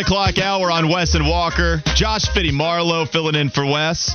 O'clock hour on Wes and Walker. Josh Fitty Marlowe filling in for Wes.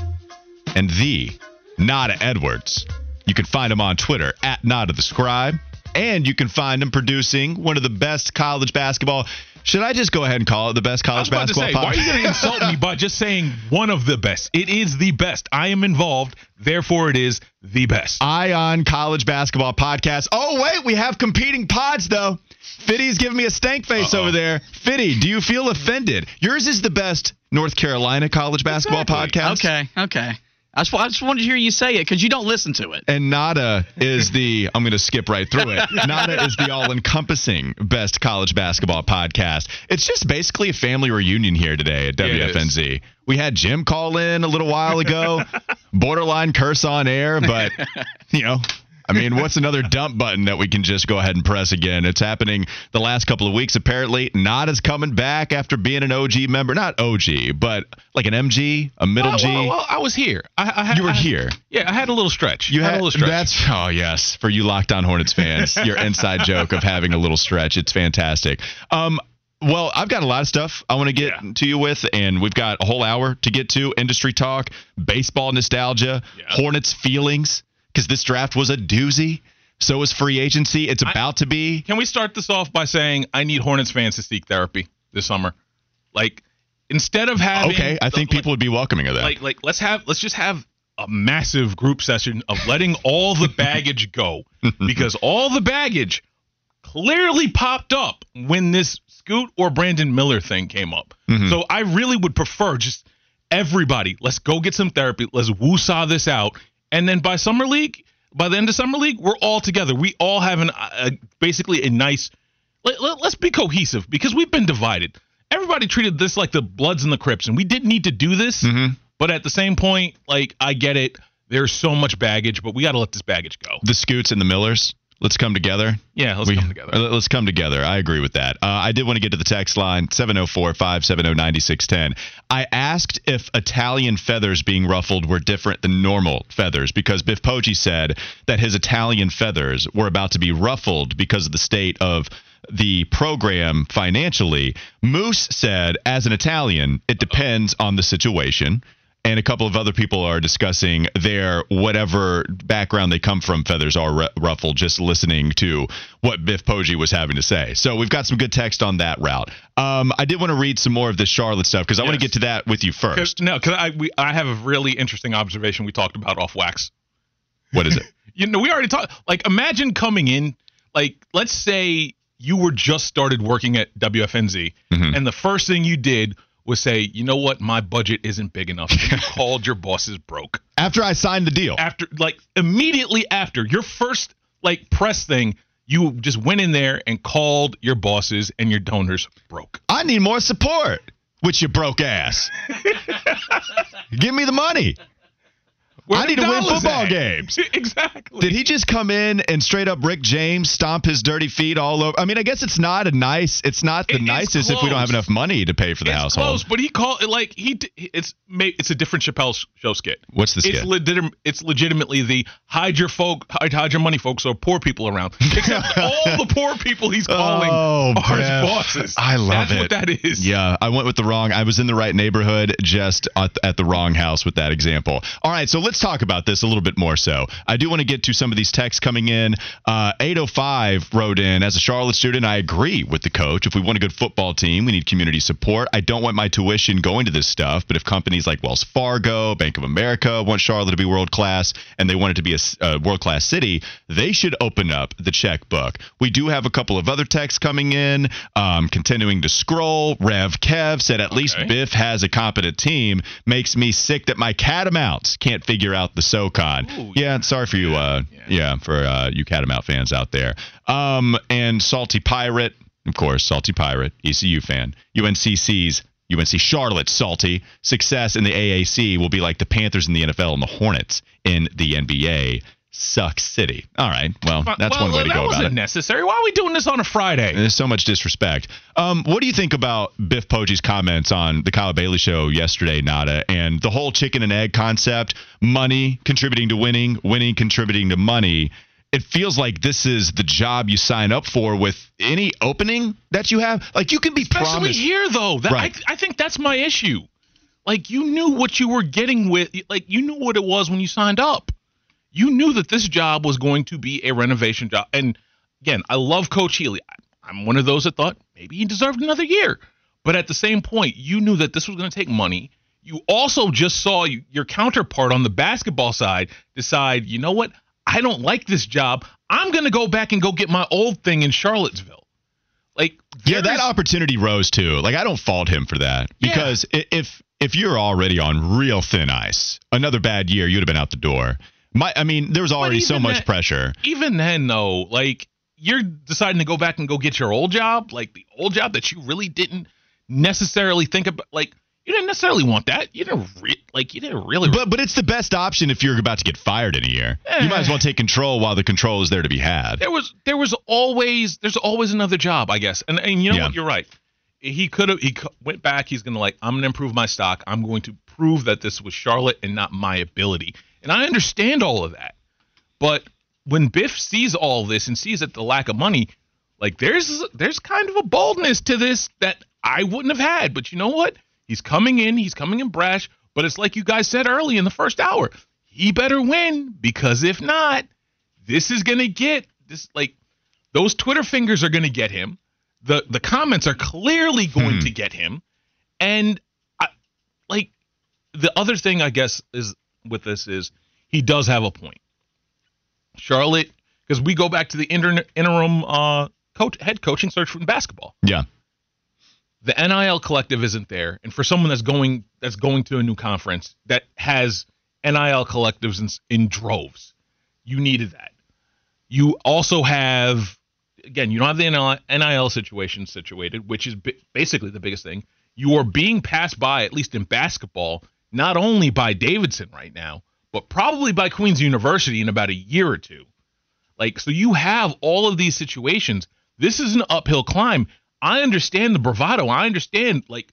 And the Nada Edwards. You can find him on Twitter at Nada the Scribe. And you can find him producing one of the best college basketball. Should I just go ahead and call it the best I was college about to basketball say, why are you going to insult me by just saying one of the best? It is the best. I am involved, therefore it is the best. Ion College Basketball Podcast. Oh, wait, we have competing pods, though. Fiddy's giving me a stank face Uh-oh. over there. Fiddy, do you feel offended? Yours is the best North Carolina college basketball Exactly. podcast. Okay, okay. I just, I just wanted to hear you say it because you don't listen to it. And Nada is the, I'm going to skip right through it. Nada is the all encompassing best college basketball podcast. It's just basically a family reunion here today at Yeah. WFNZ. We had Jim call in a little while ago, borderline curse on air, but, you know. I mean, what's another dump button that we can just go ahead and press again? It's happening the last couple of weeks. Apparently, Not as coming back after being an OG member. Not OG, but like an MG, a middle well, G. well, well, I was here. I, I had, you were I- here. Yeah, I had a little stretch. You had, had a little stretch. That's oh yes, for you Locked On Hornets fans, your inside joke of having a little stretch. It's fantastic. Um, well, I've got a lot of stuff I want to get Yeah. to you with, and we've got a whole hour to get to industry talk, baseball nostalgia, Yeah. Hornets feelings, because this draft was a doozy. So is free agency. It's I- about to be. Can we start this off by saying I need Hornets fans to seek therapy this summer? Like instead of having Okay, I think like, people would be welcoming of that. like like let's have let's just have a massive group session of letting all the baggage go because all the baggage clearly popped up when this Scoot or Brandon Miller thing came up. Mhm. So I really would prefer just everybody, let's go get some therapy. Let's woo-saw this out. And then by summer league, by the end of summer league, we're all together. We all have an a, basically a nice let, let, let's be cohesive because we've been divided. Everybody treated this like the Bloods and the Crips, and we didn't need to do this. Mhm. But at the same point, like I get it. There's so much baggage, but we got to let this baggage go. the Scoots and the Millers. Let's come together. Yeah, let's We- come together. uh, Let's come together. I agree with that. Uh, I did want to get to the text line 704 570 9610. I asked if Italian feathers being ruffled were different than normal feathers because Biff Poggi said that his Italian feathers were about to be ruffled because of the state of the program financially. Moose said, as an Italian, it depends on the situation and a couple of other people are discussing their whatever background they come from feathers are ru- ruffled just listening to what biff poggi was having to say so we've got some good text on that route um, i did want to read some more of this charlotte stuff because i want to get to that with you Cause, first no, because I we, I have a really interesting observation we talked about off wax. what is it You know, we already talked. Like, imagine coming in. Like, let's say you were just started working at WFNZ, Mhm. and the first thing you did was say, "You know what? My budget isn't big enough." You called your bosses broke. after i signed the deal after like immediately after your first like press thing you just went in there and called your bosses and your donors broke i need more support which you broke ass give me the money Where I need to win football at? games. exactly Did he just come in and straight up Rick James stomp his dirty feet all over? I mean, I guess it's not a nice. It's not the It nicest if we don't have enough money to pay for the it's household. close but he called it like he it's it's a different Chappelle show skit What's the it's skit? legit it's legitimately the hide your folk hide, hide your money folks so poor people around except all the poor people he's calling Oh, are his bosses I love That's it. what that is Yeah, I went with the wrong. I was in the right neighborhood, just at, at the wrong house with that example. All right, so let's let's talk about this a little bit more. So I do want to get to some of these texts coming in. Uh, 805 wrote in as a Charlotte student. I agree with the coach. If we want a good football team, we need community support. I don't want my tuition going to this stuff, but if companies like Wells Fargo, Bank of America want Charlotte to be world class and they want it to be a, a world class city, they should open up the checkbook. We do have a couple of other texts coming in. Um, continuing to scroll, Rev Kev said at least Biff has a competent team. Makes me sick that my Catamounts can't figure out the SoCon. Ooh, yeah, sorry for you. Uh, Yeah. yeah, for uh, you Catamount fans out there. Um, and Salty Pirate, of course, Salty Pirate, ECU fan. UNCC's UNC Charlotte Salty success in the AAC will be like the Panthers in the NFL and the Hornets in the NBA. Suck City. All right, well, that's well, one way to go about it. necessary. Why are we doing this on a Friday? There's so much disrespect. Um, what do you think about Biff Poggi's comments on the Kyle Bailey show yesterday, Nada, and the whole chicken and egg concept? Money contributing to winning, winning contributing to money. It feels like this is the job you sign up for with any opening that you have. Like you can be Especially promised. here, though. That, Right. I, I think that's my issue. Like you knew what you were getting with. Like you knew what it was when you signed up. You knew that this job was going to be a renovation job. And again, I love Coach Healy. I'm one of those that thought maybe he deserved another year. But at the same point, you knew that this was going to take money. You also just saw your counterpart on the basketball side decide, you know what? I don't like this job. I'm going to go back and go get my old thing in Charlottesville. Like, Yeah, that opportunity rose too. Like I don't fault him for that because i if if you're already on real thin ice, another bad year, you'd have been out the door. My, I mean, there was already so much that- pressure. even then though like you're deciding to go back and go get your old job like the old job that you really didn't necessarily think about like you didn't necessarily want that you didn't re- like you didn't really But but it's the best option if you're about to get fired in a year. You might as well eh. take control while the control is there to be had. there was there was always there's always another job i guess and and you know Yeah. what you're right he could have he went back he's gonna like i'm gonna improve my stock i'm going to prove that this was charlotte and not my ability and i understand all of that but when biff sees all this and sees that the lack of money like there's there's kind of a boldness to this that i wouldn't have had but you know what he's coming in he's coming in brash but it's like you guys said early in the first hour he better win because if not this is gonna get this like those Twitter fingers are gonna get him. The the comments are clearly going Hmm. to get him. And I like the other thing I guess is with this is he does have a point. Charlotte, because we go back to the inter- interim uh coach head coaching search from basketball. Yeah. The NIL collective isn't there, and for someone that's going that's going to a new conference that has NIL collectives in, in droves, you needed that. You also have, again, you don't have the NIL, NIL situation situated, which is bi- basically the biggest thing. You are being passed by, at least in basketball, not only by Davidson right now, but probably by Queens University in about a year or two. Like, so you have all of these situations. This is an uphill climb. I understand the bravado. I understand, like,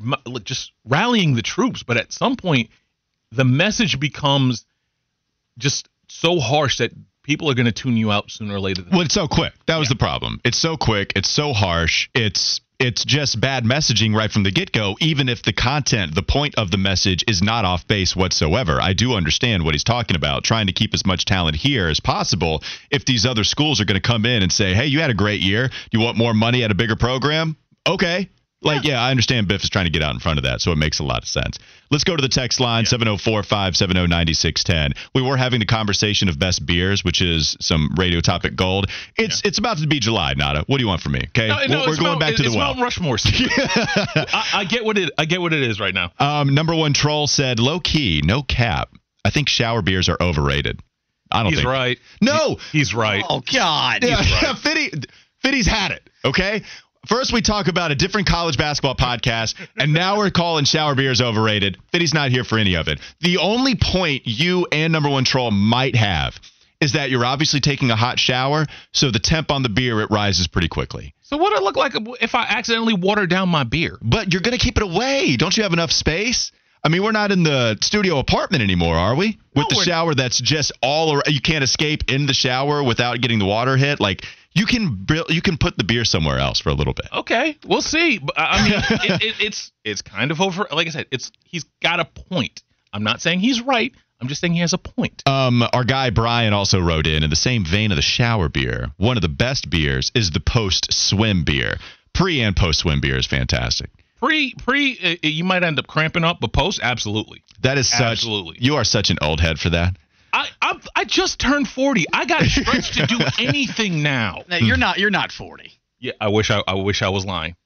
m- just rallying the troops. But at some point, the message becomes just so harsh that people are going to tune you out sooner or later. Than Well, it's so quick. That was the problem. It's so quick. It's so harsh. It's it's just bad messaging right from the get go. Even if the content, the point of the message is not off base whatsoever. I do understand what he's talking about. Trying to keep as much talent here as possible. If these other schools are going to come in and say, "Hey, you had a great year. You want more money at a bigger program?" Okay. Like, yeah, I understand Biff is trying to get out in front of that, so it makes a lot of sense. Let's go to the text line, 704 570 9610. We were having the conversation of best beers, which is some radio topic gold. It's it's about to be July, Nada. What do you want from me? Okay. No, no, we're going Mount- back to it's the well. Mount Rushmore. I, I get what it. I get what it is right now. Um, number one troll said, low key, no cap. I think shower beers are overrated. I don't He's think. right. No. He's right. Oh God. Yeah, Fitty, Fitty's had it. Okay. First, we talk about a different college basketball podcast, and now we're calling shower beers overrated. Fitty's not here for any of it. The only point you and number one troll might have is that you're obviously taking a hot shower, so the temp on the beer it rises pretty quickly. So what would it look like if I accidentally water down my beer? But you're gonna keep it away. Don't you have enough space? I mean, we're not in the studio apartment anymore, are we? With No, the shower that's just all around. You can't escape in the shower without getting the water hit. Like you can, you can put the beer somewhere else for a little bit. Okay, we'll see. But I I mean, it, it, it's it's kind of over. Like I said, it's he's got a point. I'm not saying he's right. I'm just saying he has a point. Um, our guy Brian also wrote in in the same vein of the shower beer. One of the best beers is the post swim beer. Pre and post swim beer is fantastic. Pre, pre, uh, you might end up cramping up, but post, absolutely. That is such. Absolutely. You are such an old head for that. I, I, I just turned 40. I got stretched to do anything now. No, you're not. You're not 40. Yeah, I wish I, I wish I was lying.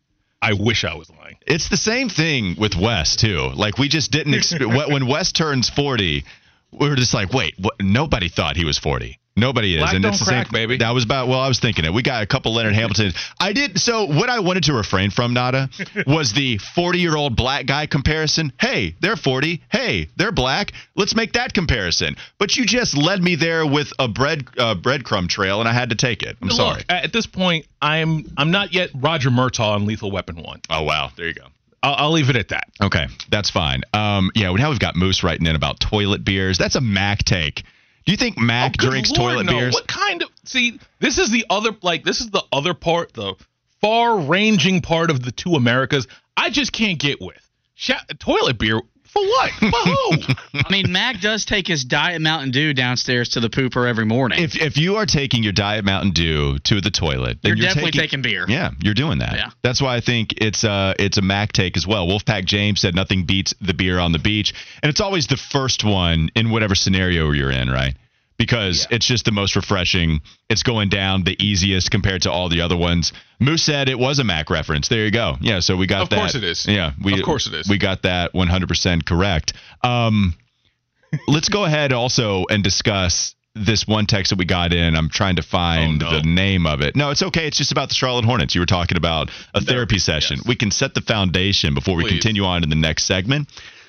I wish I was lying. It's the same thing with Wes too. Like we just didn't expect when Wes turns 40, we're just like, wait, what? nobody thought he was 40. Nobody is, Black and it's the crack, same. baby. That was about. Well, I was thinking it. We got a couple Leonard Hamiltons. I did. So what I wanted to refrain from, Nada, was the 40 year old black guy comparison. Hey, they're 40. Hey, they're black. Let's make that comparison. But you just led me there with a bread uh, breadcrumb trail, and I had to take it. I'm Look, sorry. At this point, I'm I'm not yet Roger Murtaugh on Lethal Weapon One. Oh wow, there you go. I'll, I'll leave it at that. Okay, that's fine. Um, yeah, now we've got Moose writing in about toilet beers. That's a Mac take. Do you think Mac Oh, drinks Lord, toilet no. beers? What kind of see? This is the other like this is the other part, the far-ranging part of the two Americas. I just can't get with Sha- toilet beer for what? For who? I mean, Mac does take his Diet Mountain Dew downstairs to the pooper every morning. If if you are taking your Diet Mountain Dew to the toilet, then you're, definitely taking beer. Yeah, you're doing that. Yeah. That's why I think it's uh it's a Mac take as well. Wolfpack James said nothing beats the beer on the beach, and it's always the first one in whatever scenario you're in, right? Because it's just the most refreshing. It's going down the easiest compared to all the other ones. Moose said it was a Mac reference. There you go. Yeah, so we got Of that. course it is. Yeah, we Of course it is. We got that 100% correct. Um, let's go ahead also and discuss this one text that we got in. I'm trying to find Oh, no. the name of it. No, it's okay. It's just about the Charlotte Hornets. You were talking about a therapy session. yes. We can set the foundation before we continue on to the next segment.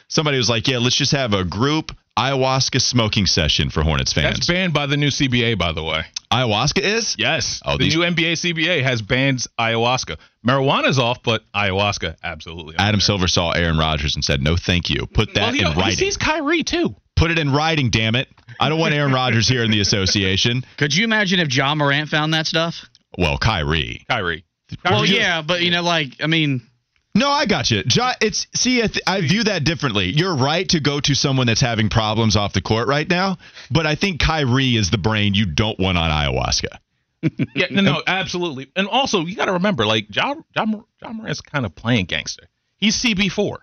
Somebody was like, "Yeah, let's just have a group ayahuasca smoking session for Hornets fans." That's banned by the new CBA, by the way. ayahuasca is? Yes. Oh, the these- new NBA CBA has banned ayahuasca. Marijuana's off, but ayahuasca absolutely. Adam Silver saw Aaron Rodgers and said, "No, thank you. Put that well, he, in he writing. sees Kyrie too. Put it in writing. Damn it! I don't want Aaron Rodgers here in the association. Could you imagine if Ja Morant found that stuff? Well, Kyrie. Kyrie. Well, Kyrie- yeah, but you know, like, I mean, No, I got you. Jo- It's see, I, th- I view that differently. You're right to go to someone that's having problems off the court right now, but I think Kyrie is the brain you don't want on ayahuasca. Yeah, no, no, absolutely. And also, you got to remember, like John, John, Ja Morant's kind of playing gangster. He's CB4.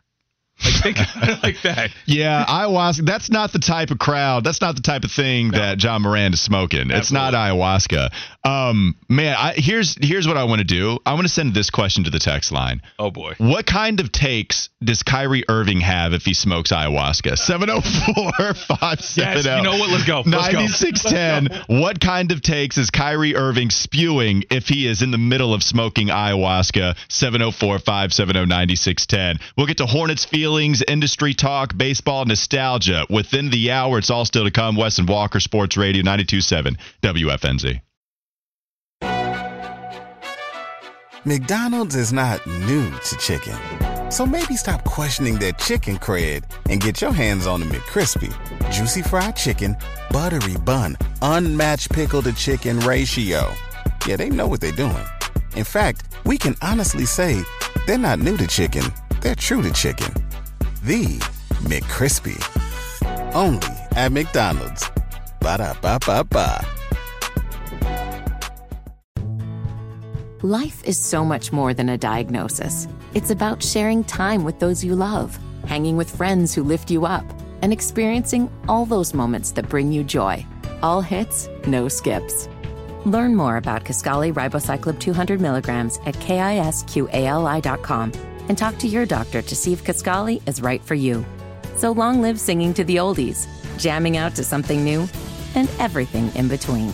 Like think about it like that. Yeah, ayahuasca. That's not the type of crowd. That's not the type of thing that Ja Morant is smoking. It's not ayahuasca. Um, man, I, here's here's what I want to do. I want to send this question to the text line. Oh boy. What kind of takes does Kyrie Irving have if he smokes ayahuasca? 704 570 Yes, you know what? Let's go. Let's go. 9610. What kind of takes is Kyrie Irving spewing if he is in the middle of smoking ayahuasca? 704 570 9610. We'll get to Hornets feelings, industry talk, baseball nostalgia. Within the hour, it's all still to come. Wes and Walker, Sports Radio 927 WFNZ. McDonald's is not new to chicken. So maybe stop questioning their chicken cred and get your hands on the McCrispy. Juicy fried chicken, buttery bun, unmatched pickle to chicken ratio. Yeah, they know what they're doing. In fact, we can honestly say they're not new to chicken, they're true to chicken. The McCrispy. Only at McDonald's. Ba da ba ba ba. Life is so much more than a diagnosis. It's about sharing time with those you love, hanging with friends who lift you up, and experiencing all those moments that bring you joy. All hits, no skips. Learn more about Kisqali Ribociclib 200 milligrams at kisqali.com and talk to your doctor to see if Kisqali is right for you. So long live singing to the oldies, jamming out to something new, and everything in between.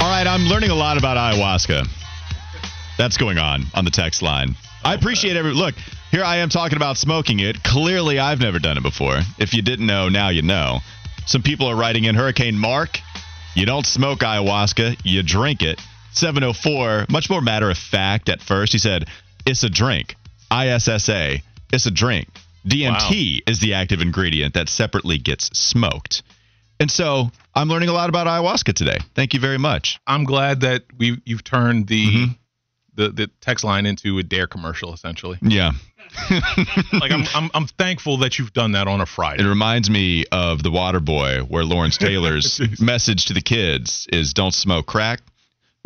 All right, I'm learning a lot about ayahuasca. That's going on on the text line. I appreciate every look. Here I am talking about smoking it. Clearly, I've never done it before. If you didn't know, now you know. Some people are writing in Hurricane Mark. You don't smoke ayahuasca, you drink it. 704, much more matter of fact at first. He said, It's a drink. ISSA, it's a drink. DMT is the active ingredient that separately gets smoked. And so I'm learning a lot about ayahuasca today. Thank you very much. I'm glad that we you've turned the Mhm. the the text line into a dare commercial essentially. Yeah. Like I'm I'm I'm thankful that you've done that on a Friday. It reminds me of The Water Boy, where Lawrence Taylor's message to the kids is don't smoke crack.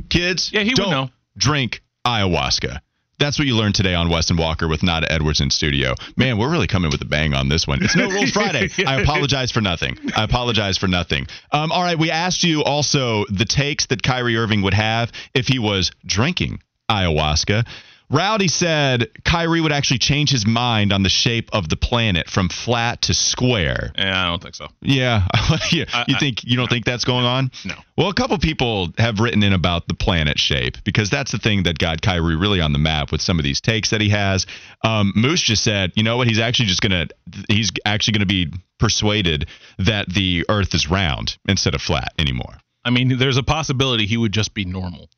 Kids, Yeah, he would don't know. drink ayahuasca. That's what you learned today on Wes and Walker with Nada Edwards in studio. Man, we're really coming with a bang on this one. It's No Rules Friday. I apologize for nothing. I apologize for nothing. Um, all right, we asked you also the takes that Kyrie Irving would have if he was drinking ayahuasca. Rowdy said Kyrie would actually change his mind on the shape of the planet from flat to square. Yeah, I don't think so. Yeah, yeah. I- you I- think you don't think that's going on? No. Well, a couple people have written in about the planet shape because that's the thing that got Kyrie really on the map with some of these takes that he has. Um, Moose just said, you know what? He's actually just gonna he's actually gonna be persuaded that the Earth is round instead of flat anymore. I mean, there's a possibility he would just be normal.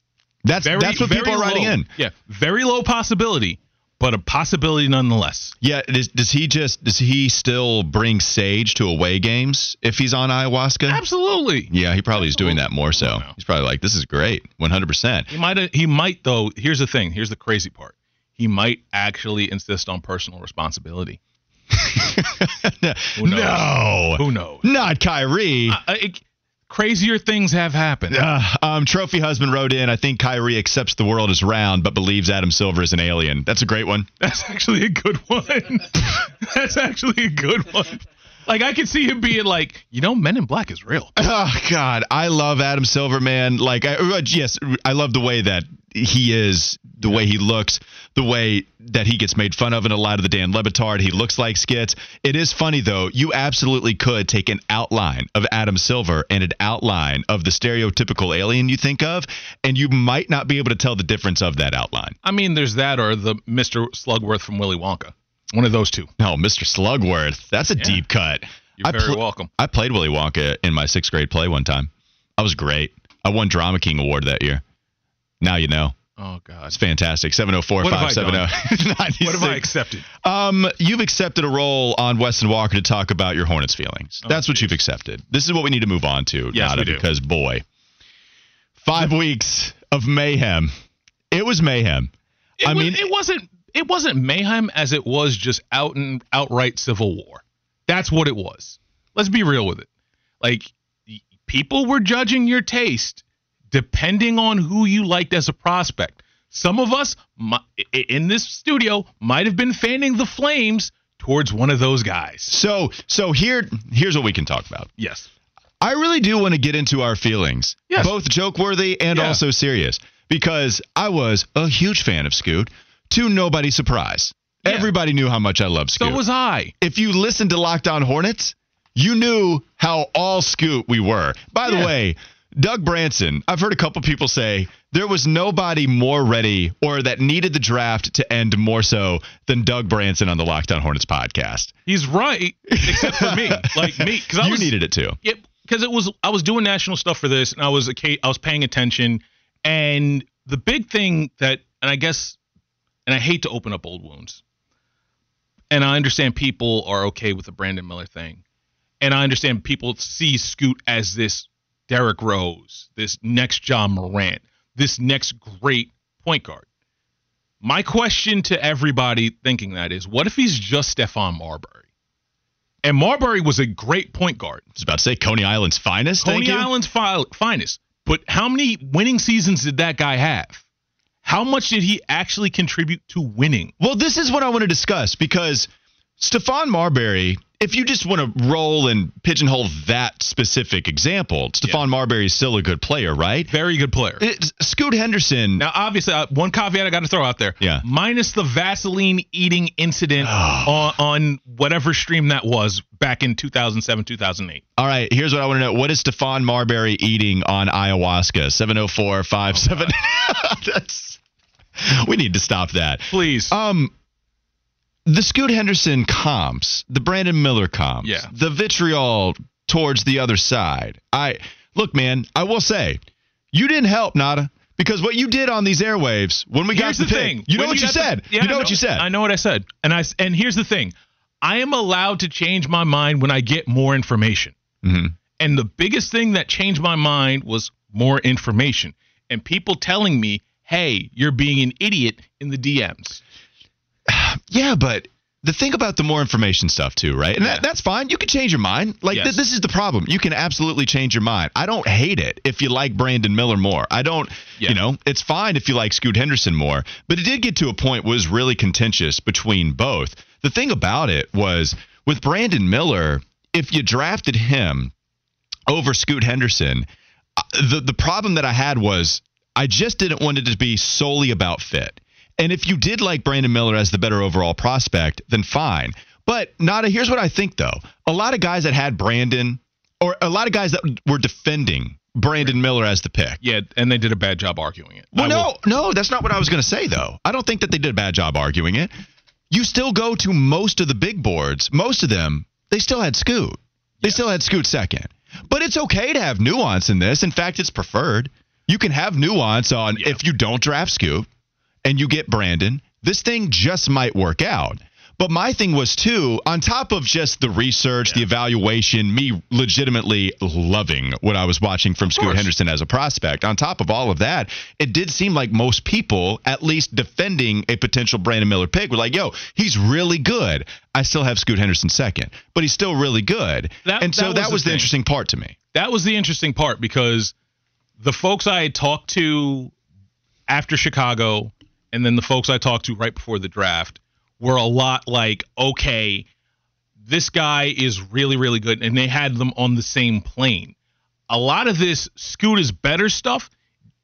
That's Very, that's what people are writing low. in. Yeah, very low possibility, but a possibility nonetheless. Yeah, does, does he just does he still bring sage to away games if he's on ayahuasca? Absolutely. Yeah, he probably is doing that more so. He's probably like, this is great, 100%. He might he might though. Here's the thing. Here's the crazy part. He might actually insist on personal responsibility. Who knows? no, Who knows? not Kyrie. Uh, it- crazier things have happened. Uh, um, Trophy Husband wrote in, I think Kyrie accepts the world is round, but believes Adam Silver is an alien. That's a great one. That's actually a good one. That's actually a good one. Like I could see him being like, you know, Men in Black is real. Oh God, I love Adam Silver, man. Like, I, uh, yes, I love the way that he is, the way he looks, the way that he gets made fun of in a lot of the Dan Le Batard. He looks like skits. It is funny though. You absolutely could take an outline of Adam Silver and an outline of the stereotypical alien you think of, and you might not be able to tell the difference of that outline. I mean, there's that or the Mr. Slugworth from Willy Wonka. One of those two. Oh, Mr. Slugworth, that's a deep cut. You're I very pl- welcome. I played Willy Wonka in my sixth grade play one time. I was great. I won Drama King Award that year. Now you know. Oh God. It's fantastic. 704 What have I 570 What have I accepted? Um, you've accepted a role on Wes and Walker to talk about your Hornets feelings. Oh, That's what you've accepted. This is what we need to move on to, Yes, Nada, we do. because boy, five weeks of mayhem. It was mayhem. It I was, mean, it wasn't it wasn't mayhem as it was just out and outright civil war. That's what it was. Let's be real with it. Like people were judging your taste depending on who you liked as a prospect. Some of us in this studio might have been fanning the flames towards one of those guys. So, so here, here's what we can talk about. Yes. I really do want to get into our feelings, Yes. both joke worthy and Yeah. also serious, because I was a huge fan of Scoot, to nobody's surprise. Yeah. Everybody knew how much I loved Scoot. So was I. if you listened to Locked On Hornets, you knew how all Scoot we were. By the way, Doug Branson, I've heard a couple people say there was nobody more ready or that needed the draft to end more so than Doug Branson on the Locked On Hornets podcast. He's right, except for me. Like me, because I you was needed it too. Yep, because it was I was doing national stuff for this, and I was a I was paying attention, and the big thing that, and I guess, and I hate to open up old wounds, and I understand people are okay with the Brandon Miller thing, and I understand people see Scoot as this Derrick Rose, this next Ja Morant, this next great point guard. My question to everybody thinking that is, what if he's just Stephon Marbury? And Marbury was a great point guard. I was about to say Coney Island's finest. thank Coney. Island's fi- finest. But how many winning seasons did that guy have? How much did he actually contribute to winning? Well, this is what I want to discuss because Stephon Marbury, if you just want to roll and pigeonhole that specific example, Stephon Marbury is still a good player, right? Very good player. It's, Scoot Henderson. Now, obviously, uh, one caveat I got to throw out there. Yeah. Minus the Vaseline eating incident on, on whatever stream that was back in 2007, 2008. All right, here's what I want to know. What is Stephon Marbury eating on ayahuasca? 704 57. That's. We need to stop that. Please. Um, the Scoot Henderson comps, the Brandon Miller comps, Yeah. the vitriol towards the other side. I look, man. I will say, you didn't help, Nada, because what you did on these airwaves when we here's got the the pick, thing. you know When what you the- said. Yeah, you know, I what you said. I know what I said. And I and here's the thing. I am allowed to change my mind when I get more information. Mhm. And the biggest thing that changed my mind was more information and people telling me, "Hey, you're being an idiot in the DMs." Yeah, but the thing about the more information stuff too, right? And Yeah. that, that's fine. You can change your mind. Like th- this is the problem. You can absolutely change your mind. I don't hate it if you like Brandon Miller more. I don't. Yeah. You know, it's fine if you like Scoot Henderson more. But it did get to a point was really contentious between both. The thing about it was with Brandon Miller, if you drafted him over Scoot Henderson, uh, the the problem that I had was I just didn't want it to be solely about fit. And if you did like Brandon Miller as the better overall prospect, then fine. But Nada, here's what I think though. A lot of guys that had Brandon, or a lot of guys that were defending Brandon Miller as the pick. Yeah, and they did a bad job arguing it. Well, I no, will- no, that's not what I was going to say, though. I don't think that they did a bad job arguing it. You still go to most of the big boards, most of them, they still had Scoot. They still had Scoot second. But it's okay to have nuance in this. In fact, it's preferred. You can have nuance on Yeah. if you don't draft Scoot and you get Brandon, this thing just might work out. But my thing was too, on top of just the research, the evaluation, me legitimately loving what I was watching from Scoot. Henderson as a prospect. On top of all of that, it did seem like most people, at least defending a potential Brandon Miller pick, were like, yo, he's really good. I still have Scoot Henderson second, but he's still really good. That- and so that that was was, the the interesting part to me. that was the interesting part because the folks I had talked to after Chicago and then the folks I talked to right before the draft were a lot like, okay, this guy is really, really good. And they had them on the same plane. A lot of this Scoot is better stuff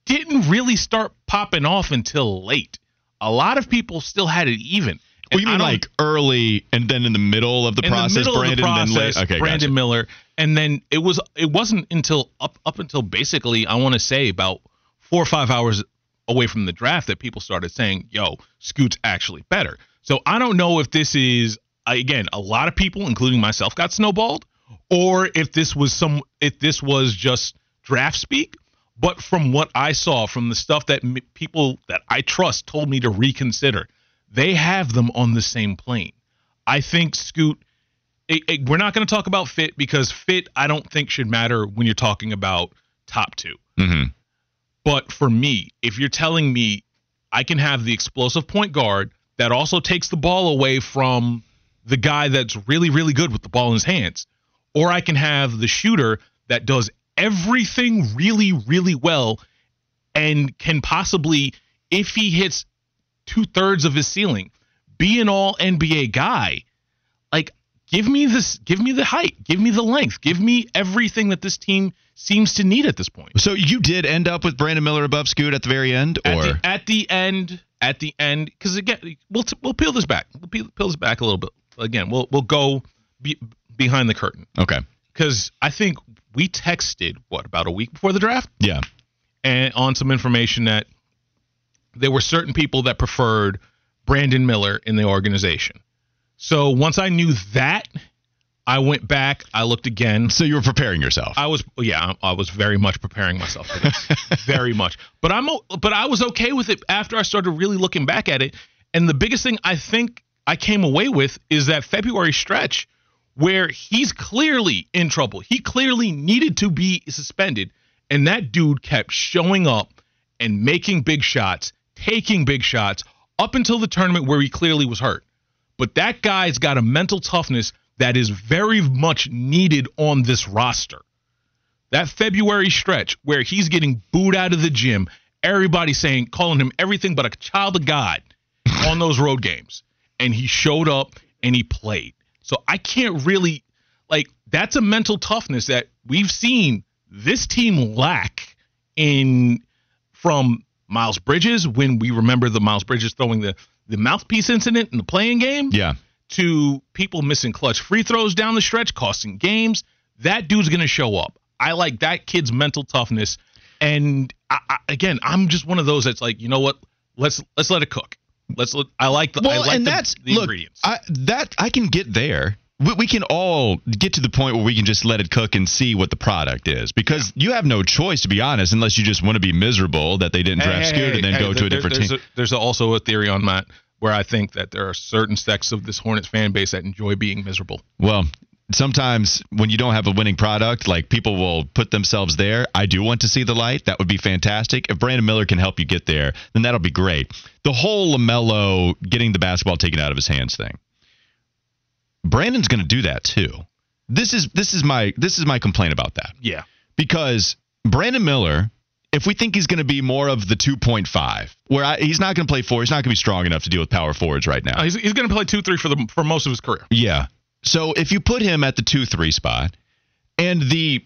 didn't really start popping off until late. A lot of people still had it even. Well, you mean like early and then in the middle of the process, the Brandon, the then late? Okay, Brandon gotcha. Miller, and then it was it wasn't until up up until basically I want to say about four or five hours away from the draft that people started saying, "Yo, Scoot's actually better." So I don't know if this is again a lot of people, including myself, got snowballed, or if this was some if this was just draft speak. But from what I saw, from the stuff that m- people that I trust told me to reconsider, they have them on the same plane. I think Scoot. It, it- we're not going to talk about fit because fit I don't think should matter when you're talking about top two. Mhm. But for me, if you're telling me I can have the explosive point guard that also takes the ball away from the guy that's really, really good with the ball in his hands, or I can have the shooter that does everything really, really well and can possibly, if he hits two thirds of his ceiling, be an all NBA guy. Like, give me this, give me the height, give me the length, give me everything that this team seems to need at this point. So you did end up with Brandon Miller above Scoot at the very end, At or the, at the end, at the end, because again, we'll t- we'll peel this back. We'll peel, peel this back a little bit. Again, we'll we'll go be, behind the curtain okay, because I think we texted what about a week before the draft yeah, and on some information that there were certain people that preferred Brandon Miller in the organization. So once I knew that, I went back. I looked again. so you were preparing yourself. I was yeah, I was very much preparing myself for this, very much. But I'm but I was okay with it after I started really looking back at it. And the biggest thing I think I came away with is that February stretch where he's clearly in trouble. He clearly needed to be suspended, and that dude kept showing up and making big shots, taking big shots up until the tournament where he clearly was hurt. But that guy's got a mental toughness that is very much needed on this roster. That February stretch where he's getting booed out of the gym, everybody saying, calling him everything but a child of God on those road games. And he showed up and he played. So I can't really, like, that's a mental toughness that we've seen this team lack in from Miles Bridges when we remember the Miles Bridges throwing the, the mouthpiece incident in the playing game yeah, to people missing clutch free throws down the stretch, costing games. That dude's going to show up. I like that kid's mental toughness. And I, I, again, I'm just one of those that's like, you know what? Let's let's let it cook. Let's. Let, I like the. I well, like and the, that's the look, ingredients. I, that I can get there. We, we can all get to the point where we can just let it cook and see what the product is, because you have no choice, to be honest, unless you just want to be miserable that they didn't draft Scoot and then go to a different there's team. A, there's also a theory on that where I think that there are certain sects of this Hornets fan base that enjoy being miserable. well, sometimes when you don't have a winning product, like people will put themselves there. I do want to see the light. That would be fantastic. If Brandon Miller can help you get there, then that'll be great. The whole LaMelo getting the basketball taken out of his hands thing. Brandon's going to do that too. This is this is my this is my complaint about that. Yeah. Because Brandon Miller, if we think he's going to be more of the 2.5, where I, he's not going to play four, he's not going to be strong enough to deal with power forwards right now. Uh, he's he's going to play two three for the for most of his career. Yeah. So if you put him at the 2 3 spot, and the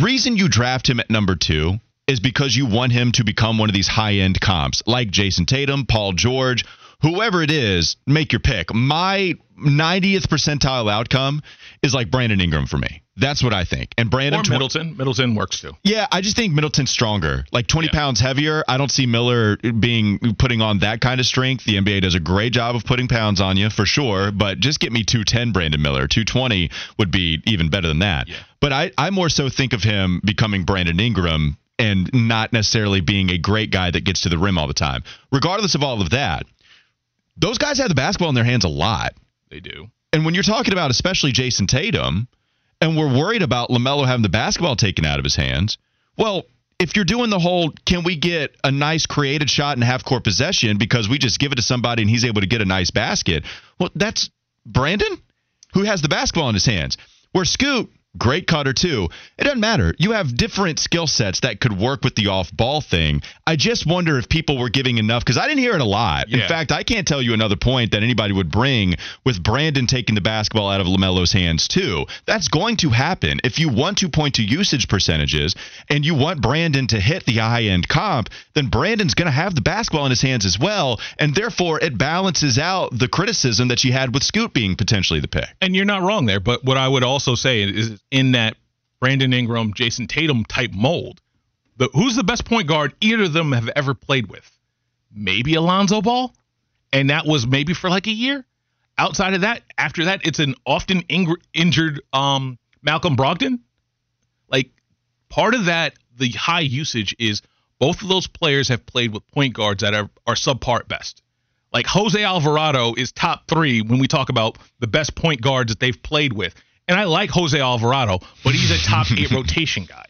reason you draft him at number two is because you want him to become one of these high end comps like Jayson Tatum, Paul George, whoever it is, make your pick. My 90th percentile outcome is like Brandon Ingram for me. That's what I think. And Brandon Or Middleton. Middleton works too. yeah, I just think Middleton's stronger. Like 20 Yeah. pounds heavier. I don't see Miller being putting on that kind of strength. The NBA does a great job of putting pounds on you for sure, but just get me 210 Brandon Miller. 220 would be even better than that. Yeah. But I, I more so think of him becoming Brandon Ingram and not necessarily being a great guy that gets to the rim all the time. Regardless of all of that, those guys have the basketball in their hands a lot. They do. And when you're talking about especially Jayson Tatum, and we're worried about LaMelo having the basketball taken out of his hands, well, if you're doing the whole, can we get a nice created shot and half court possession because we just give it to somebody and he's able to get a nice basket? Well, that's Brandon who has the basketball in his hands. Where Scoot, great cutter too. It doesn't matter. You have different skill sets that could work with the off ball thing. I just wonder if people were giving enough because I didn't hear it a lot. In fact, I can't tell you another point that anybody would bring with Brandon taking the basketball out of LaMelo's hands too. That's going to happen. If you want to point to usage percentages and you want Brandon to hit the high end comp, then Brandon's going to have the basketball in his hands as well, and therefore it balances out the criticism that you had with Scoot being potentially the pick. And you're not wrong there. But what I would also say is in that Brandon Ingram, Jayson Tatum type mold, the, who's the best point guard either of them have ever played with? Maybe Alonzo Ball. And that was maybe for like a year. Outside of that, after that, it's an often ing- injured um, Malcolm Brogdon. Like part of that, the high usage is both of those players have played with point guards that are, are subpar best. Like Jose Alvarado is top three when we talk about the best point guards that they've played with. And I like Jose Alvarado, but he's a top eight rotation guy.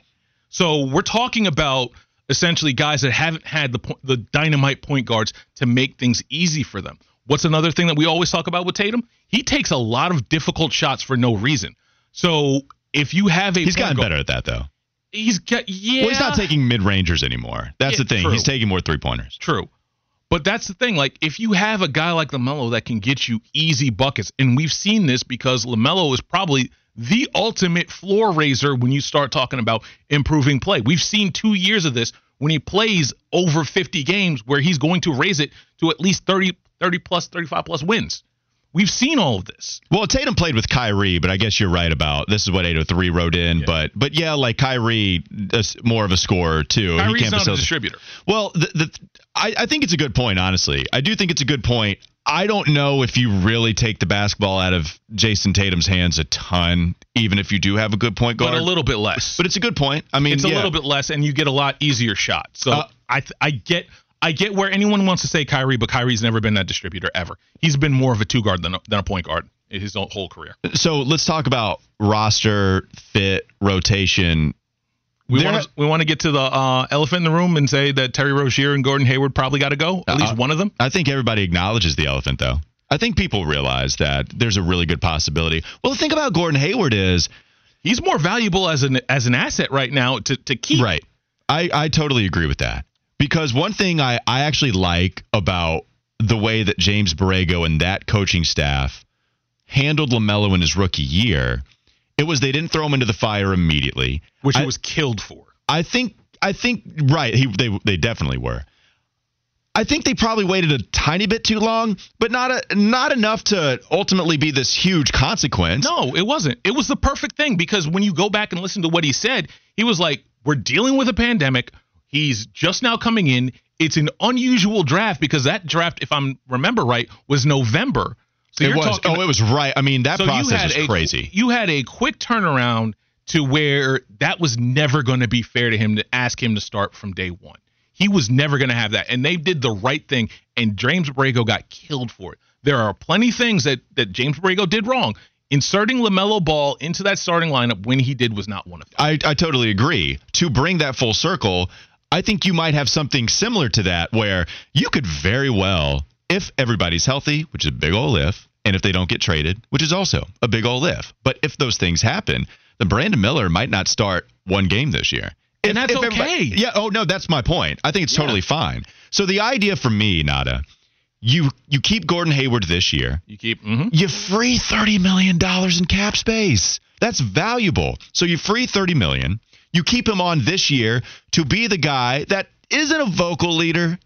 So we're talking about essentially guys that haven't had the the dynamite point guards to make things easy for them. What's another thing that we always talk about with Tatum? He takes a lot of difficult shots for no reason. So if you have a He's gotten guard- better at that though. He's got yeah. Well, he's not taking mid rangers anymore. That's Yeah, the thing. true. He's taking more three pointers. True. But that's the thing. Like, if you have a guy like LaMelo that can get you easy buckets, and we've seen this because LaMelo is probably the ultimate floor raiser when you start talking about improving play. We've seen two years of this when he plays over 50 games where he's going to raise it to at least 30, 30 plus, 35 plus wins. We've seen all of this. Well, Tatum played with Kyrie, but I guess you're right about this is what 803 wrote in. But but yeah, like Kyrie is more of a scorer too. he Kyrie's can't not a distributor. Well, the, the I, I think it's a good point. Honestly, I do think it's a good point. I don't know if you really take the basketball out of Jayson Tatum's hands a ton, even if you do have a good point guard. But a little bit less. But it's a good point. I mean, it's a yeah. little bit less, and you get a lot easier shot. So Uh, I th- I get I get where anyone wants to say Kyrie, but Kyrie's never been that distributor ever. He's been more of a two guard than a, than a point guard his whole career. So let's talk about roster fit rotation. We want to we want to get to the uh, elephant in the room and say that Terry Rozier and Gordon Hayward probably got to go. At least Uh, one of them. I think everybody acknowledges the elephant, though. I think people realize that there's a really good possibility. Well, the thing about Gordon Hayward is, He's more valuable as an as an asset right now to to keep. right. I, I totally agree with that. Because one thing I, I actually like about the way that James Borrego and that coaching staff handled LaMelo in his rookie year, it was they didn't throw him into the fire immediately. which I- he was killed for. I think I think right. He they they definitely were. I think they probably waited a tiny bit too long, but not a, not enough to ultimately be this huge consequence. No, it wasn't. It was the perfect thing because when you go back and listen to what he said, he was like, "We're dealing with a pandemic. He's just now coming in. It's an unusual draft because that draft, if I'm remember right, was November. So it was. talking. oh, it was right. I mean, that so process a crazy. You had a quick turnaround to where that was never going to be fair to him to ask him to start from day one. He was never going to have that, and they did the right thing. And James Borrego got killed for it. There are plenty things that that James Borrego did wrong. Inserting LaMelo Ball into that starting lineup when he did was not one of them. I, I totally agree. To bring that full circle, I think you might have something similar to that where you could very well, if everybody's healthy, which is a big old if, and if they don't get traded, which is also a big old if. But if those things happen, then Brandon Miller might not start one game this year. And that's okay. Yeah. Oh no, that's my point. I think it's totally fine. So the idea for me, Nada, you you keep Gordon Hayward this year. You keep mm-hmm. You free thirty million dollars in cap space. That's valuable. So you free thirty million. You keep him on this year to be the guy that isn't a vocal leader.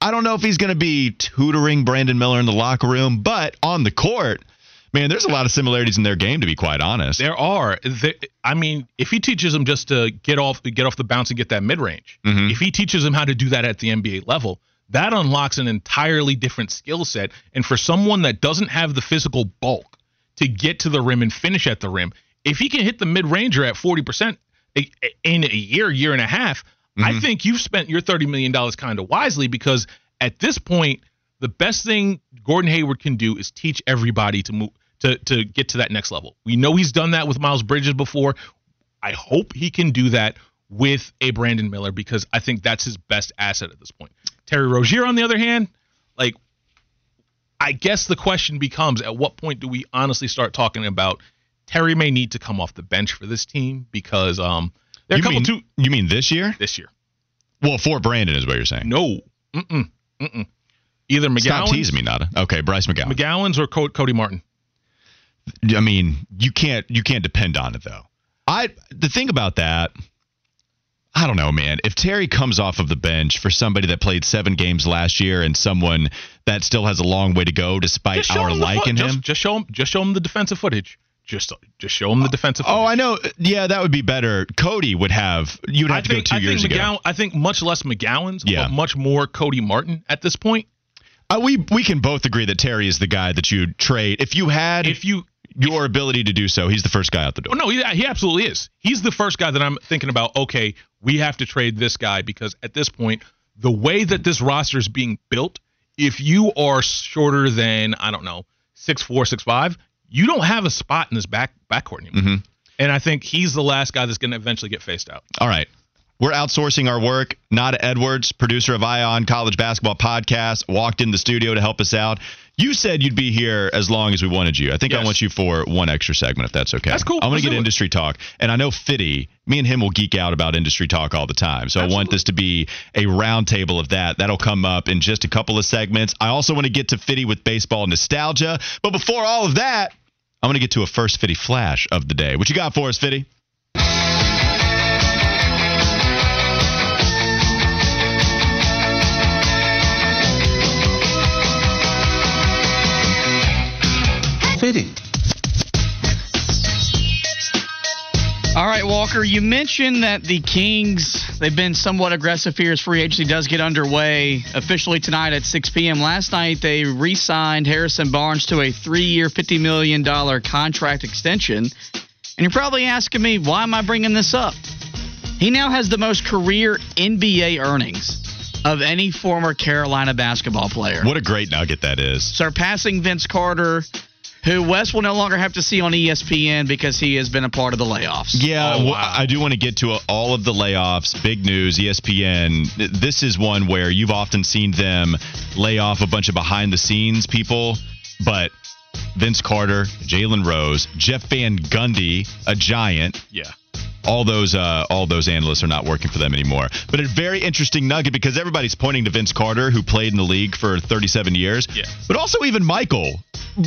I don't know if he's going to be tutoring Brandon Miller in the locker room, but on the court, man, there's a lot of similarities in their game to be quite honest. There are. I mean, if he teaches him just to get off get off the bounce and get that mid range, Mhm. if he teaches him how to do that at the NBA level, that unlocks an entirely different skill set. And for someone that doesn't have the physical bulk to get to the rim and finish at the rim, if he can hit the mid ranger at forty percent in a year, year and a half, I mm-hmm. think you've spent your thirty million dollars kind of wisely because at this point, the best thing Gordon Hayward can do is teach everybody to move to to get to that next level. We know he's done that with Miles Bridges before. I hope he can do that with a Brandon Miller because I think that's his best asset at this point. Terry Rozier, on the other hand, like I guess the question becomes at what point do we honestly start talking about Terry may need to come off the bench for this team because um there are a you couple mean, two you mean this year? this year. Well, for Brandon is what you're saying. No. Mm-mm. Mm-mm. Either McGowan, Stop teasing me, Nada. Okay, Bryce McGowan. McGowan's or Co- Cody Martin. I mean, you can't you can't depend on it though. I the thing about that, I don't know, man. If Terry comes off of the bench for somebody that played seven games last year and someone that still has a long way to go despite our liking foot- him. Just, just show him. Just show him the defensive footage. Just just show him the defensive. Oh. I know. Yeah, that would be better. Cody would have. You'd have I to think, go two I years think ago. I think much less McGowan's, Yeah. but much more Cody Martin at this point. Uh, we we can both agree that Terry is the guy that you'd trade if you had If you, your ability to do so. He's the first guy out the door. oh no, he, he absolutely is. He's the first guy that I'm thinking about. Okay, we have to trade this guy because at this point, the way that this roster is being built, if you are shorter than I don't know six four, six five, you don't have a spot in this back backcourt anymore. Mm-hmm. And I think he's the last guy that's going to eventually get phased out. All right. We're outsourcing our work. Nada Edwards, producer of Ion College Basketball Podcast, walked in the studio to help us out. You said you'd be here as long as we wanted you. I think I want you for one extra segment, if that's okay. That's cool. I want Let's to get it. industry talk. And I know Fitty, me and him will geek out about industry talk all the time. So I want this to be a roundtable of that. That'll come up in just a couple of segments. I also want to get to Fitty with baseball nostalgia. But before all of that, I'm going to get to a first Fitty flash of the day. What you got for us, Fitty? Fitting. All right, Walker, you mentioned that the Kings, they've been somewhat aggressive here as free agency does get underway officially tonight at 6 p.m. Last night, they re signed Harrison Barnes to a three year, $50 million contract extension. And you're probably asking me, why am I bringing this up? He now has the most career NBA earnings of any former Carolina basketball player What a great nugget that is. surpassing Vince Carter, who Wes will no longer have to see on ESPN because he has been a part of the layoffs. Yeah, Oh, well, wow. I do want to get to all of the layoffs. Big news, ESPN. This is one where you've often seen them lay off a bunch of behind the scenes people, but Vince Carter, Jalen Rose, Jeff Van Gundy, a giant. Yeah. All those uh, all those analysts are not working for them anymore. But a very interesting nugget because everybody's pointing to Vince Carter, who played in the league for 37 years. Yeah. But also even Michael.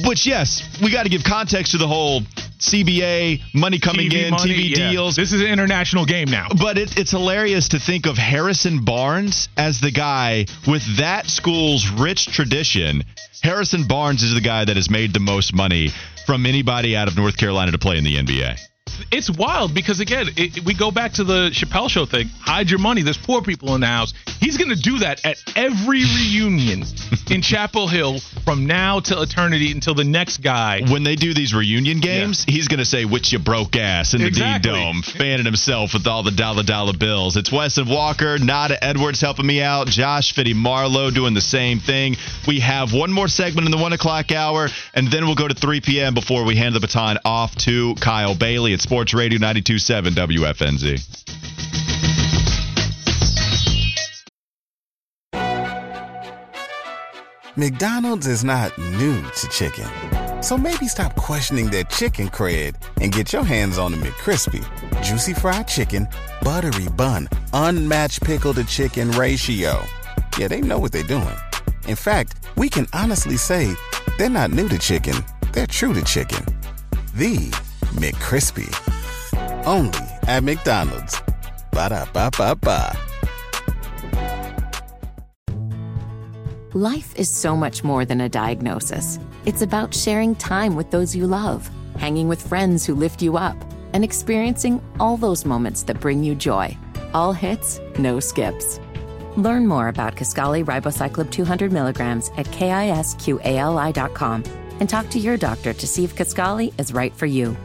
Which yes, we got to give context to the whole CBA money coming TV in, money, TV yeah. deals. This is an international game now. But it, it's hilarious to think of Harrison Barnes as the guy with that school's rich tradition. Harrison Barnes is the guy that has made the most money from anybody out of North Carolina to play in the NBA. It's wild because again, it, we go back to the Chappelle show thing. Hide your money. There's poor people in the house. He's going to do that at every reunion in Chapel Hill from now till eternity until the next guy. When they do these reunion games, yeah. he's going to say, "Which you broke ass" in the exactly. D Dome, fanning himself with all the dollar dollar bills. It's Wes and Walker, Nada Edwards helping me out, Josh Fitty Marlowe doing the same thing. We have one more segment in the one o'clock hour, and then we'll go to 3 p.m. before we hand the baton off to Kyle Bailey at Sports Radio 92.7 WFNZ. McDonald's is not new to chicken. So maybe stop questioning their chicken cred and get your hands on the McCrispy. Juicy fried chicken, buttery bun, unmatched pickle to chicken ratio. Yeah, they know what they're doing. In fact, we can honestly say they're not new to chicken, they're true to chicken. The McCrispy. Only at McDonald's. Ba da ba ba ba. Life is so much more than a diagnosis. It's about sharing time with those you love, hanging with friends who lift you up, and experiencing all those moments that bring you joy. All hits, no skips. Learn more about Kisqali Ribociclib 200 milligrams at kisqali.com and talk to your doctor to see if Kisqali is right for you.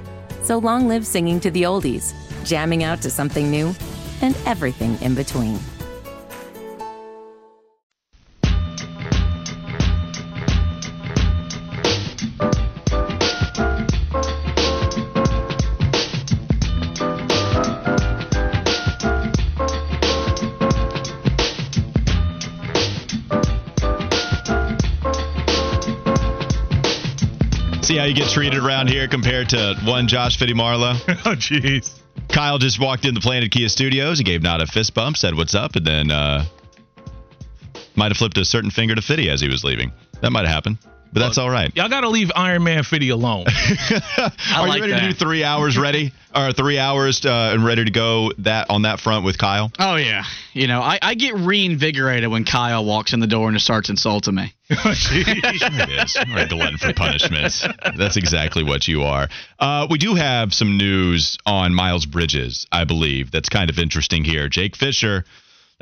So long live singing to the oldies, jamming out to something new, and everything in between. How you get treated around here compared to one Josh Fitty Marlowe? oh, jeez. Kyle just walked in the Planet Kia studios. He gave Nada a fist bump, said what's up, and then uh, might have flipped a certain finger to Fitty as he was leaving. That might have happened. But that's all right. Y'all got to leave Iron Man Fitty alone. Are like you ready that. to do three hours ready? or three hours uh, and ready to go that on that front with Kyle? Oh, yeah. You know, I, I get reinvigorated when Kyle walks in the door and starts insulting me. oh, it is. Right, glutton for punishments. That's exactly what you are. Uh, we do have some news on Miles Bridges, I believe. That's kind of interesting here. Jake Fisher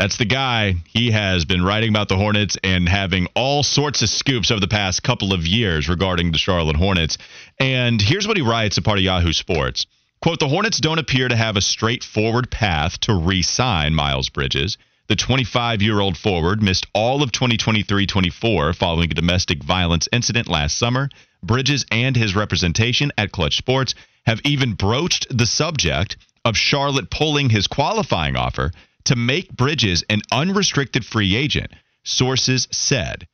that's the guy. He has been writing about the Hornets and having all sorts of scoops over the past couple of years regarding the Charlotte Hornets. And here's what he writes a part of Yahoo Sports. Quote, the Hornets don't appear to have a straightforward path to re sign Miles Bridges. The 25 year old forward missed all of 2023 24 following a domestic violence incident last summer. Bridges and his representation at Klutch Sports have even broached the subject of Charlotte pulling his qualifying offer to make Bridges an unrestricted free agent, sources said.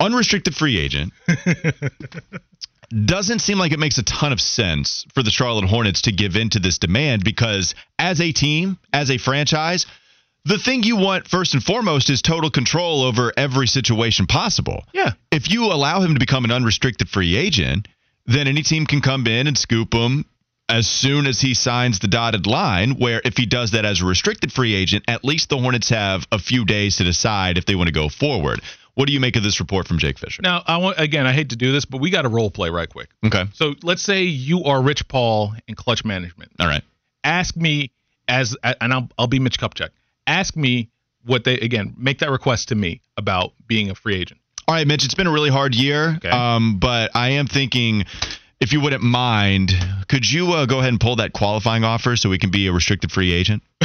Unrestricted free agent doesn't seem like it makes a ton of sense for the Charlotte Hornets to give in to this demand because, as a team, as a franchise, the thing you want first and foremost is total control over every situation possible. Yeah. If you allow him to become an unrestricted free agent, then any team can come in and scoop him as soon as he signs the dotted line, where if he does that as a restricted free agent, at least the Hornets have a few days to decide if they want to go forward. What do you make of this report from Jake Fisher? Now, I want again, I hate to do this, but we got to role play right quick. Okay. So let's say you are Rich Paul in Klutch Management. All right. Ask me as, and I'll I'll be Mitch Kupchak. Ask me what they again make that request to me about being a free agent. All right, Mitch. It's been a really hard year, okay. um, but I am thinking if you wouldn't mind, could you uh, go ahead and pull that qualifying offer so we can be a restricted free agent?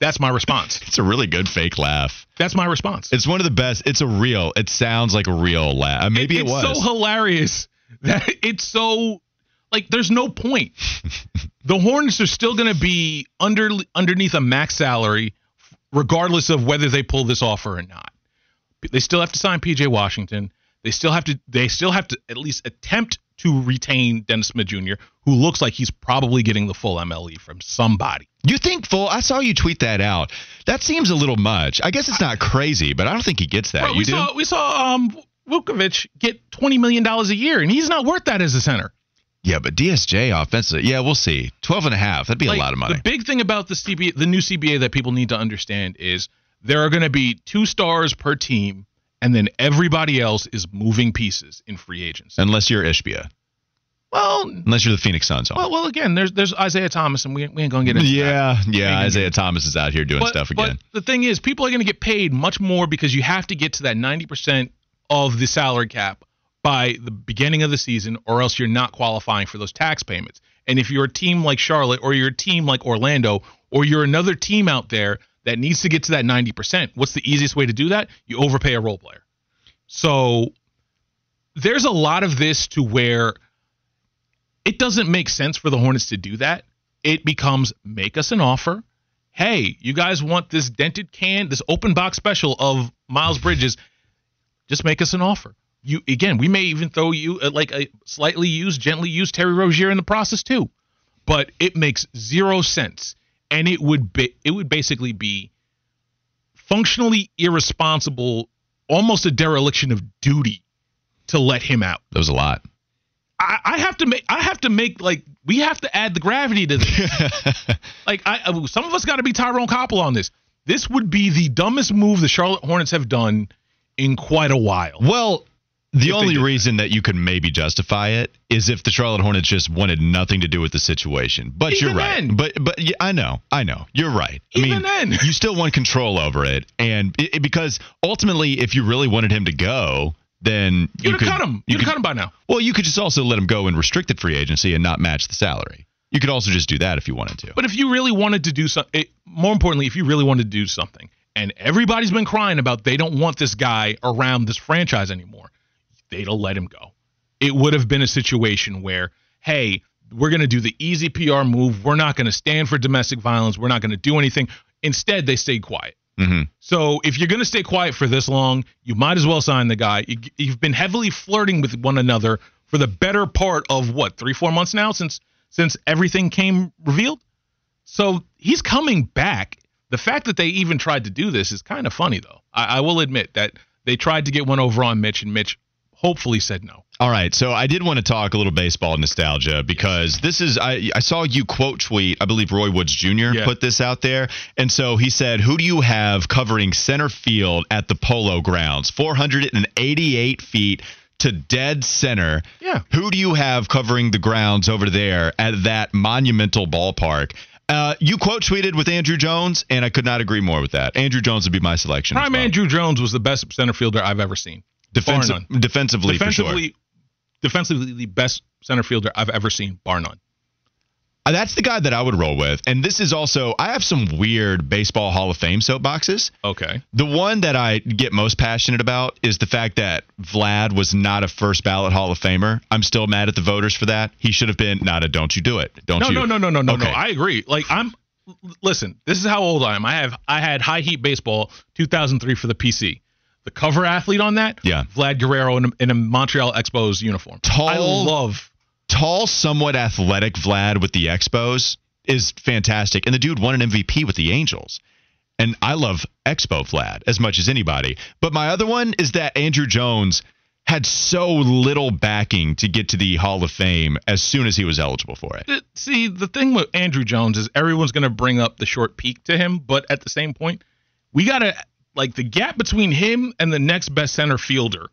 That's my response. It's a really good fake laugh. That's my response. It's one of the best. It's a real. It sounds like a real laugh. Uh, maybe it, it was. so hilarious that it's so like there's no point. the Hornets are still going to be under underneath a max salary regardless of whether they pull this offer or not. They still have to sign PJ Washington. They still have to they still have to at least attempt to retain Dennis Smith Jr., who looks like he's probably getting the full MLE from somebody. You think full? I saw you tweet that out. That seems a little much. I guess it's not crazy, but I don't think he gets that. Bro, you we do? Saw, we saw um, Vucevic get $20 million a year, and he's not worth that as a center. Yeah, but DSJ offensively, Yeah, we'll see. 12 and a half. That'd be like, a lot of money. The big thing about the CBA, the new CBA that people need to understand is there are going to be two stars per team and then everybody else is moving pieces in free agents. Unless you're Ishbia. Well, Unless you're the Phoenix Suns. well, well, again, there's there's Isaiah Thomas, and we, we ain't gonna get into that. yeah, yeah. Isaiah Thomas is out here doing But, stuff but again. the thing is, people are going to get paid much more because you have to get to that 90% of the salary cap by the beginning of the season, or else you're not qualifying for those tax payments. And if you're a team like Charlotte, or you're a team like Orlando, or you're another team out there that needs to get to that 90%, what's the easiest way to do that? You overpay a role player. So there's a lot of this to where it doesn't make sense for the Hornets to do that. It becomes make us an offer. Hey, you guys want this dented can, this open box special of Miles Bridges? Just make us an offer. You again, we may even throw you uh, like a slightly used, gently used Terry Rozier in the process too. But it makes zero sense, and it would be it would basically be functionally irresponsible, almost a dereliction of duty to let him out. That was a lot. I, I have to make I have to make like we have to add the gravity to this. like I I- some of us got to be Tyrone Koppel on this. This would be the dumbest move the Charlotte Hornets have done in quite a while. Well, the only reason that you could maybe justify it is if the Charlotte Hornets just wanted nothing to do with the situation. But Even you're right. then. But but yeah, I know, I know, you're right. I Even mean, then. you still want control over it, and it, it- because ultimately, if you really wanted him to go, then you You'd could cut him. you have could- cut him by now. Well, you could just also let him go in restricted free agency and not match the salary. You could also just do that if you wanted to. But if you really wanted to do something, more importantly, if you really wanted to do something, and everybody's been crying about they don't want this guy around this franchise anymore, they'd have let him go. It would have been a situation where, hey, we're going to do the easy PR move. We're not going to stand for domestic violence. We're not going to do anything. Instead, they stayed quiet. Mhm. So if you're going to stay quiet for this long, you might as well sign the guy. You, you've been heavily flirting with one another for the better part of what three, four months now since since everything came revealed. So he's coming back. The fact that they even tried to do this is kind of funny, though. I, I will admit that they tried to get one over on Mitch, and Mitch hopefully said no. All right, so I did want to talk a little baseball nostalgia because this is I I saw you quote tweet I believe Roy Woods Jr. Yeah. put this out there, and so he said, "Who do you have covering center field at the Polo Grounds? 488 feet to dead center. Yeah. Who do you have covering the grounds over there at that monumental ballpark?" Uh, you quote tweeted with Andruw Jones, and I could not agree more with that. Andruw Jones would be my selection. Prime well. Andruw Jones was the best center fielder I've ever seen. Defensive, defensively, for sure. defensively, defensively the best center fielder I've ever seen, bar none. Uh, That's the guy that I would roll with. And this is also, I have some weird baseball Hall of Fame soapboxes. Okay. The one that I get most passionate about is the fact that Vlad was not a first ballot Hall of Famer. I'm still mad at the voters for that. He should have been not a don't you do it. Don't No, you? no, no, no, no, no, no. Okay. I agree. Like I'm. Listen, this is how old I am. I have I had high heat baseball 2003 for the PC. The cover athlete on that, Yeah. Vlad Guerrero in a, in a Montreal Expos uniform. Tall- I love. Tall, somewhat athletic Vlad with the Expos is fantastic. And the dude won an MVP with the Angels. And I love Expo Vlad as much as anybody. But my other one is that Andruw Jones had so little backing to get to the Hall of Fame as soon as he was eligible for it. See, the thing with Andruw Jones is everyone's going to bring up the short peak to him, but at the same point, we got to like the gap between him and the next best center fielder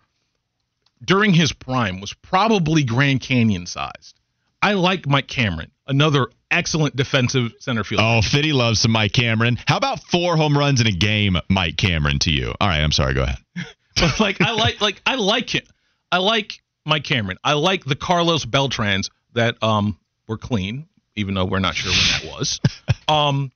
during his prime was probably Grand Canyon sized. I like Mike Cameron, another excellent defensive center fielder. Oh, Fitty loves some Mike Cameron. How about four home runs in a game, Mike Cameron, to you? All right, I'm sorry. Go ahead. But like I like like I like him. I like Mike Cameron. I like the Carlos Beltrans that um were clean, even though we're not sure when that was. Um,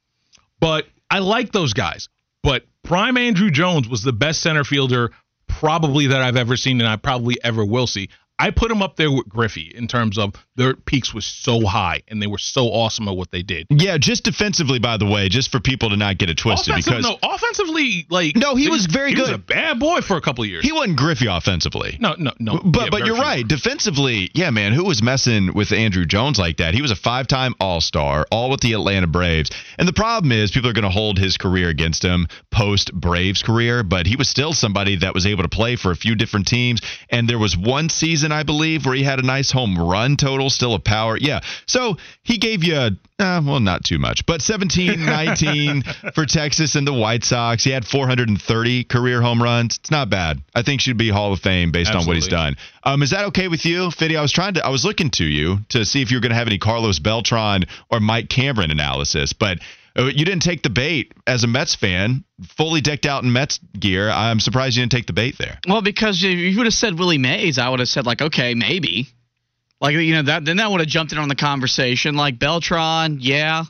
but I like those guys. But prime Andruw Jones was the best center fielder probably that I've ever seen, and I probably ever will see. I put him up there with Griffey in terms of their peaks was so high and they were so awesome at what they did. Yeah, just defensively, by the way, just for people to not get it twisted. Offensive, because no, offensively, like No, he was very he was good. a bad boy for a couple of years. he wasn't Griffey offensively. no, no, no. But Yeah, but you're few. right. Defensively, yeah, man, who was messing with Andruw Jones like that? He was a five-time All-Star, all with the Atlanta Braves. And the problem is people are going to hold his career against him post Braves career, but he was still somebody that was able to play for a few different teams. And there was one season I believe, where he had a nice home run total, still a power. Yeah. So he gave you, uh, well, not too much, but 17, 19 for Texas and the White Sox. He had 430 career home runs. It's not bad. I think should be Hall of Fame based Absolutely. on what he's done. Um, is that okay with you, Fitty? I was trying to, I was looking to you to see if you were going to have any Carlos Beltran or Mike Cameron analysis, but uh, Uh, you didn't take the bait as a Mets fan, fully decked out in Mets gear. I'm surprised you didn't take the bait there. Well, because if you would have said Willie Mays, I would have said like, okay, maybe. Like you know that then that would have jumped in on the conversation. Like Beltran, yeah.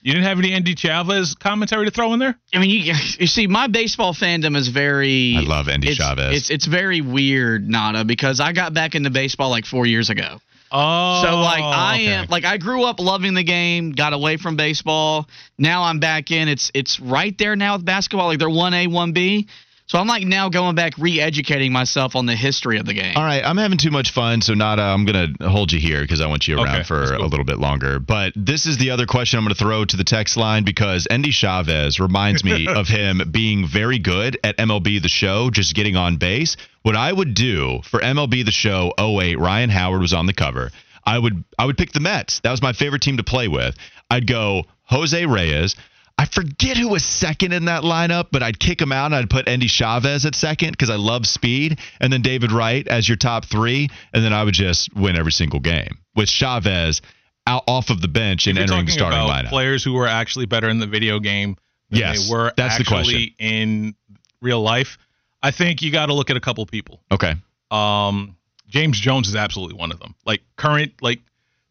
You didn't have any Endy Chavez commentary to throw in there. I mean, you, you see, my baseball fandom is very. I love Endy it's, Chavez. It's it's very weird, Nada, because I got back into baseball like four years ago. Oh, so like I okay. am like I grew up loving the game, got away from baseball. Now I'm back in. It's it's right there now with basketball. Like they're one A, one B. So I'm like now going back, re-educating myself on the history of the game. All right, I'm having too much fun, so Nada, I'm gonna hold you here because I want you around okay, for cool. a little bit longer. But this is the other question I'm gonna throw to the text line because Endy Chavez reminds me of him being very good at MLB The Show, just getting on base. What I would do for MLB The Show 08, Ryan Howard was on the cover. I would I would pick the Mets. That was my favorite team to play with. I'd go Jose Reyes. I forget who was second in that lineup, but I'd kick him out and I'd put Endy Chavez at second because I love speed, and then David Wright as your top three, and then I would just win every single game with Chavez out off of the bench and entering the starting lineup. Players who were actually better in the video game than yes, they were that's actually the question. in real life. I think you got to look at a couple people. Okay. Um, James Jones is absolutely one of them. Like current, like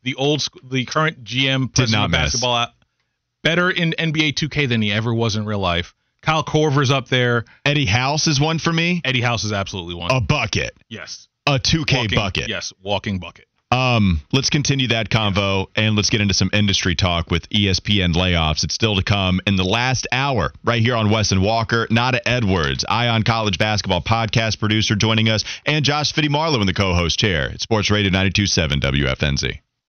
the old, the current GM president of basketball. Better in NBA 2K than he ever was in real life. Kyle Korver's up there. Eddie House is one for me. Eddie House is absolutely one. A bucket. Yes. A 2K walking, bucket. Yes, walking bucket. Um, let's continue that convo and let's get into some industry talk with ESPN layoffs. It's still to come in the last hour right here on Wes and Walker. Nada Edwards, Ion College basketball podcast producer, joining us, and Josh Fitty Marlowe in the co-host chair at Sports Radio 92.7 WFNZ.